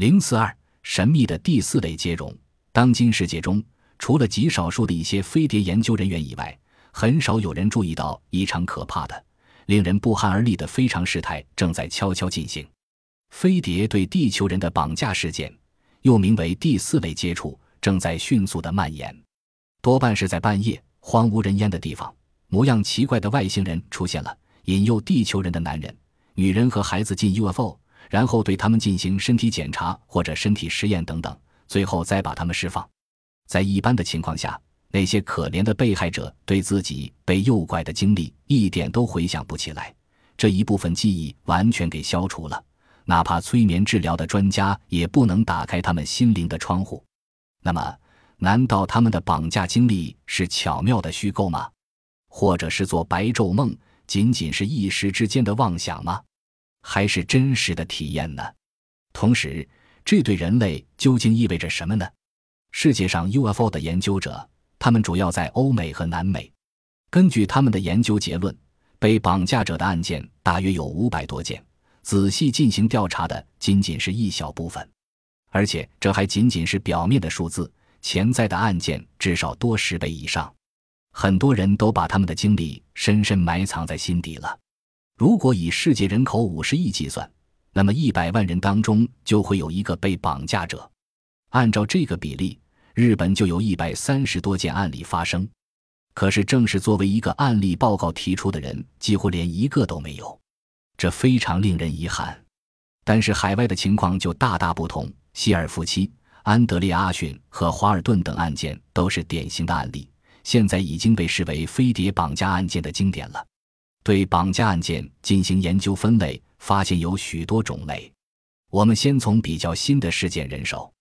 零四二神秘的第四类接容。当今世界中，除了极少数的一些飞碟研究人员以外，很少有人注意到一场可怕的、令人不寒而栗的非常事态正在悄悄进行。飞碟对地球人的绑架事件，又名为第四类接触，正在迅速的蔓延。多半是在半夜荒无人烟的地方，模样奇怪的外星人出现了，引诱地球人的男人、女人和孩子进 UFO，然后对他们进行身体检查或者身体实验等等。最后再把他们释放。在一般的情况下，那些可怜的被害者对自己被诱拐的经历一点都回想不起来，这一部分记忆完全给消除了。哪怕催眠治疗的专家也不能打开他们心灵的窗户。那么，难道他们的绑架经历是巧妙的虚构吗？或者是做白昼梦，仅仅是一时之间的妄想吗？还是真实的体验呢？同时。这对人类究竟意味着什么呢？世界上 UFO 的研究者，他们主要在欧美和南美。根据他们的研究结论，被绑架者的案件大约有五百多件，仔细进行调查的仅仅是一小部分，而且这还仅仅是表面的数字，潜在的案件至少多十倍以上。很多人都把他们的经历深深埋藏在心底了。如果以世界人口五十亿计算，那么一百万人当中就会有一个被绑架者，按照这个比例，日本就有一百三十多件案例发生。可是，正是作为一个案例报告提出的人，几乎连一个都没有，这非常令人遗憾。但是，海外的情况就大大不同。希尔夫妻、安德烈阿逊和华尔顿等案件都是典型的案例，现在已经被视为飞碟绑架案件的经典了。对绑架案件进行研究分类。发现有许多种类，我们先从比较新的事件人手。